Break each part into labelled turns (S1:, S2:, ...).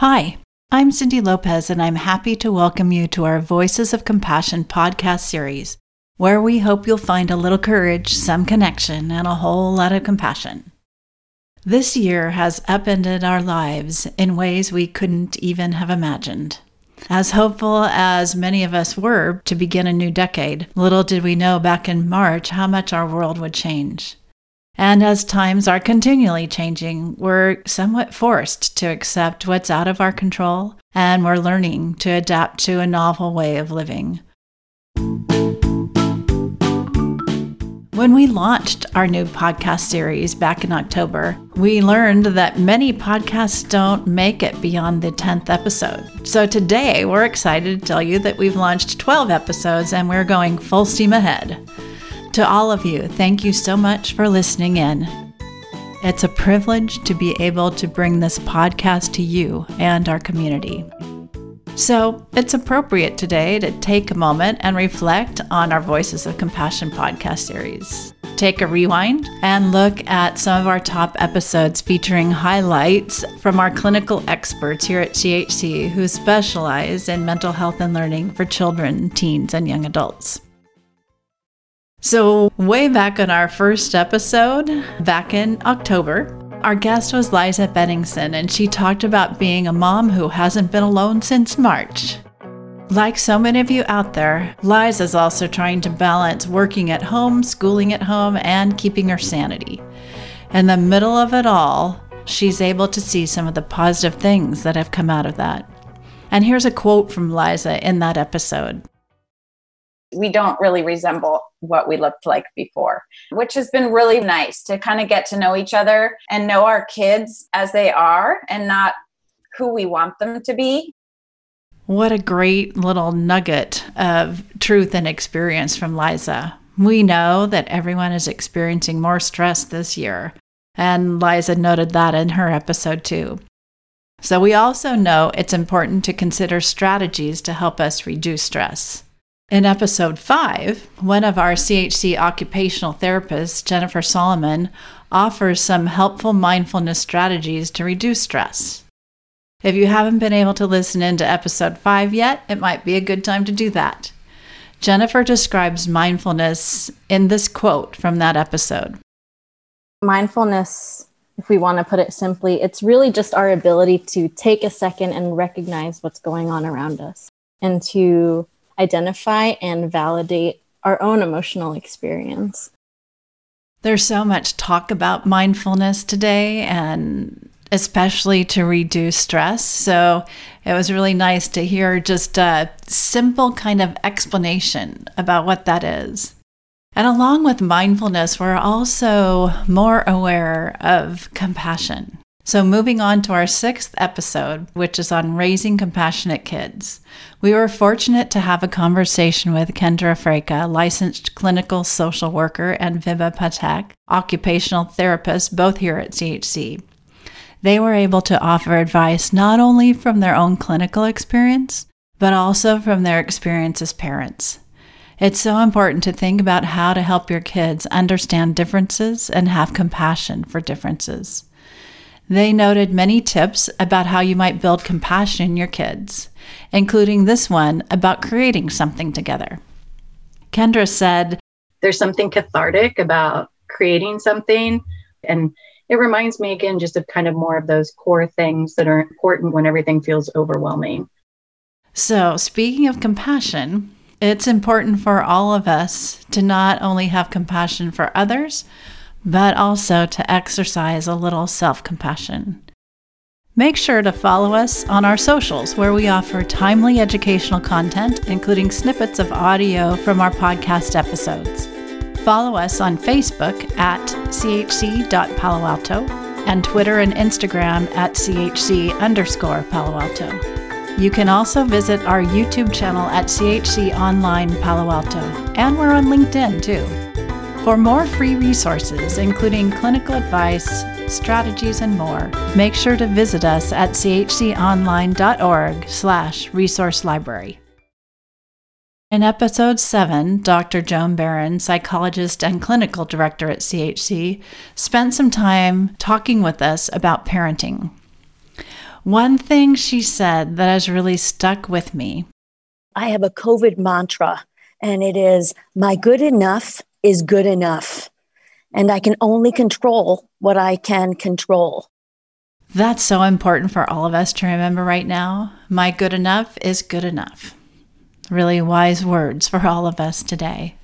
S1: Hi, I'm Cindy Lopez, and I'm happy to welcome you to our Voices of Compassion podcast series, where we hope you'll find a little courage, some connection, and a whole lot of compassion. This year has upended our lives in ways we couldn't even have imagined. As hopeful as many of us were to begin a new decade, little did we know back in March how much our world would change. And as times are continually changing, we're somewhat forced to accept what's out of our control, and we're learning to adapt to a novel way of living. When we launched our new podcast series back in October, we learned that many podcasts don't make it beyond the 10th episode. So today, we're excited to tell you that we've launched 12 episodes and we're going full steam ahead. To all of you, thank you so much for listening in. It's a privilege to be able to bring this podcast to you and our community. So, it's appropriate today to take a moment and reflect on our Voices of Compassion podcast series. Take a rewind and look at some of our top episodes featuring highlights from our clinical experts here at CHC who specialize in mental health and learning for children, teens, and young adults. So, way back on our first episode, back in October, our guest was Liza Benningsen, and she talked about being a mom who hasn't been alone since March. Like so many of you out there, Liza's also trying to balance working at home, schooling at home, and keeping her sanity. In the middle of it all, she's able to see some of the positive things that have come out of that. And here's a quote from Liza in that episode
S2: we don't really resemble what we looked like before, which has been really nice to kind of get to know each other and know our kids as they are and not who we want them to be.
S1: What a great little nugget of truth and experience from Liza. We know that everyone is experiencing more stress this year, and Liza noted that in her episode too. So, we also know it's important to consider strategies to help us reduce stress. In episode five, one of our CHC occupational therapists, Jennifer Solomon, offers some helpful mindfulness strategies to reduce stress. If you haven't been able to listen into episode five yet, it might be a good time to do that. Jennifer describes mindfulness in this quote from that episode
S3: Mindfulness, if we want to put it simply, it's really just our ability to take a second and recognize what's going on around us and to identify and validate our own emotional experience.
S1: There's so much talk about mindfulness today and especially to reduce stress. So it was really nice to hear just a simple kind of explanation about what that is. And along with mindfulness, we're also more aware of compassion. So, moving on to our sixth episode, which is on raising compassionate kids. We were fortunate to have a conversation with Kendra Freka, licensed clinical social worker, and Vibha Patek, occupational therapist, both here at CHC. They were able to offer advice not only from their own clinical experience, but also from their experience as parents. It's so important to think about how to help your kids understand differences and have compassion for differences. They noted many tips about how you might build compassion in your kids, including this one about creating something together. Kendra said,
S4: There's something cathartic about creating something. And it reminds me again just of kind of more of those core things that are important when everything feels overwhelming.
S1: So, speaking of compassion, it's important for all of us to not only have compassion for others, but also to exercise a little self compassion. Make sure to follow us on our socials where we offer timely educational content, including snippets of audio from our podcast episodes. Follow us on Facebook at chc.palo Alto and Twitter and Instagram at chc underscore Palo Alto. You can also visit our YouTube channel at CHC Online Palo Alto, and we're on LinkedIn too. For more free resources, including clinical advice, strategies, and more, make sure to visit us at chconline.org slash resource library. In episode 7, Dr. Joan Barron, psychologist and clinical director at CHC, spent some time talking with us about parenting. One thing she said that has really stuck with me
S5: I have a COVID mantra, and it is my good enough is good enough. And I can only control what I can control.
S1: That's so important for all of us to remember right now. My good enough is good enough. Really wise words for all of us today.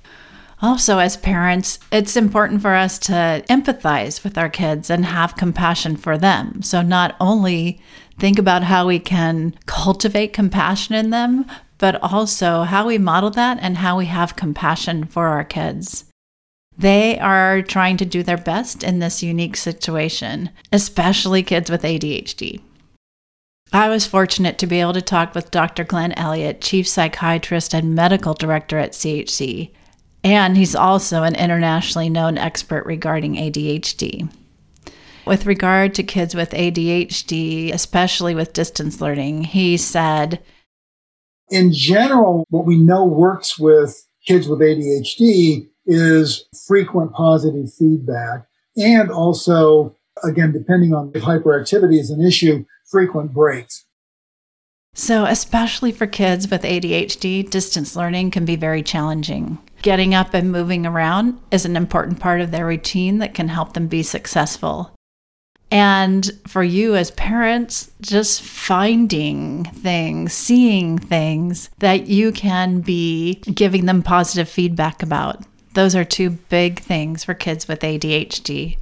S1: Also, as parents, it's important for us to empathize with our kids and have compassion for them. So, not only think about how we can cultivate compassion in them, but also how we model that and how we have compassion for our kids. They are trying to do their best in this unique situation, especially kids with ADHD. I was fortunate to be able to talk with Dr. Glen Elliott, Chief Psychiatrist and Medical Director at CHC, and he's also an internationally known expert regarding ADHD. With regard to kids with ADHD, especially with distance learning, he said
S6: In general, what we know works with kids with ADHD is frequent positive feedback and also, again, depending on if hyperactivity is an issue, frequent breaks.
S1: So, especially for kids with ADHD, distance learning can be very challenging. Getting up and moving around is an important part of their routine that can help them be successful. And for you as parents, just finding things, seeing things that you can be giving them positive feedback about. Those are two big things for kids with ADHD.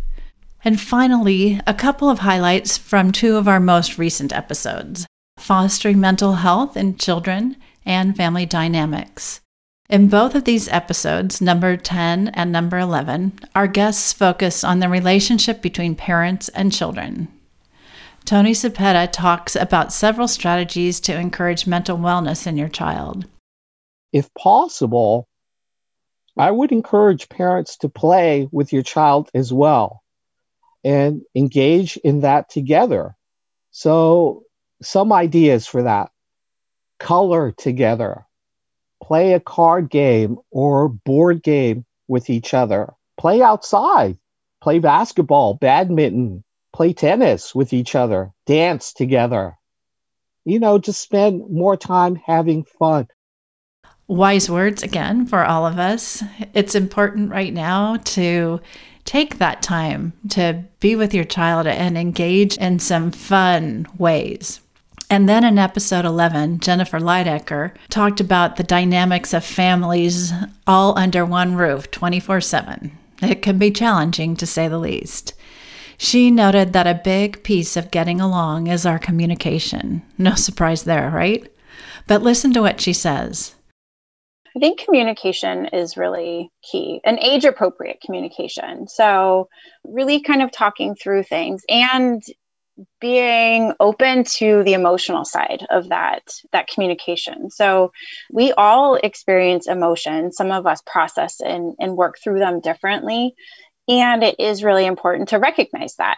S1: And finally, a couple of highlights from two of our most recent episodes fostering mental health in children and family dynamics. In both of these episodes, number 10 and number 11, our guests focus on the relationship between parents and children. Tony Cepeda talks about several strategies to encourage mental wellness in your child.
S7: If possible, I would encourage parents to play with your child as well and engage in that together. So, some ideas for that color together, play a card game or board game with each other, play outside, play basketball, badminton, play tennis with each other, dance together. You know, just spend more time having fun.
S1: Wise words again for all of us. It's important right now to take that time to be with your child and engage in some fun ways. And then in episode 11, Jennifer Leidecker talked about the dynamics of families all under one roof 24 7. It can be challenging to say the least. She noted that a big piece of getting along is our communication. No surprise there, right? But listen to what she says.
S2: I think communication is really key and age appropriate communication. So, really kind of talking through things and being open to the emotional side of that that communication. So we all experience emotion some of us process and, and work through them differently. And it is really important to recognize that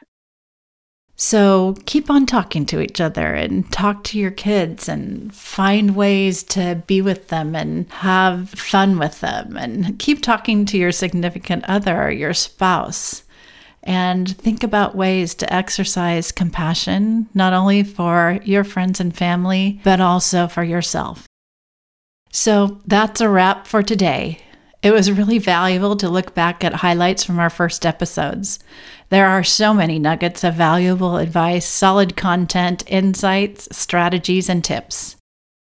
S1: so keep on talking to each other and talk to your kids and find ways to be with them and have fun with them and keep talking to your significant other, your spouse. And think about ways to exercise compassion, not only for your friends and family, but also for yourself. So that's a wrap for today. It was really valuable to look back at highlights from our first episodes. There are so many nuggets of valuable advice, solid content, insights, strategies, and tips.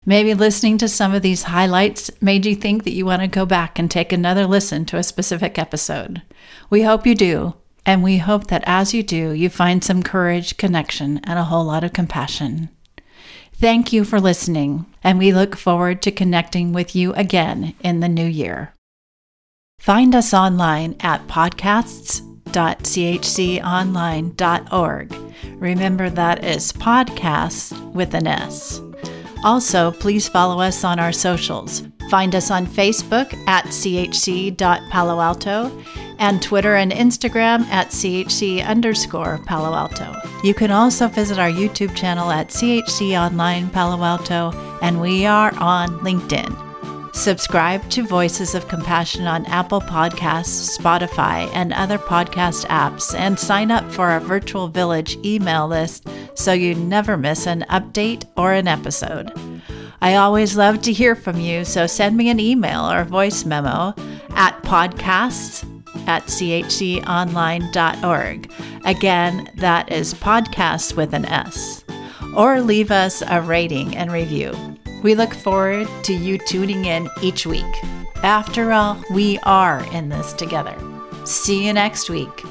S1: Maybe listening to some of these highlights made you think that you want to go back and take another listen to a specific episode. We hope you do, and we hope that as you do, you find some courage, connection, and a whole lot of compassion. Thank you for listening, and we look forward to connecting with you again in the new year. Find us online at podcasts www.chconline.org. Remember that is podcast with an S. Also, please follow us on our socials. Find us on Facebook at chc.palo alto and Twitter and Instagram at chc underscore Palo Alto. You can also visit our YouTube channel at CHC Online Palo Alto, and we are on LinkedIn. Subscribe to Voices of Compassion on Apple Podcasts, Spotify, and other podcast apps, and sign up for our Virtual Village email list so you never miss an update or an episode. I always love to hear from you, so send me an email or voice memo at podcasts at chconline.org. Again, that is podcasts with an S. Or leave us a rating and review. We look forward to you tuning in each week. After all, we are in this together. See you next week.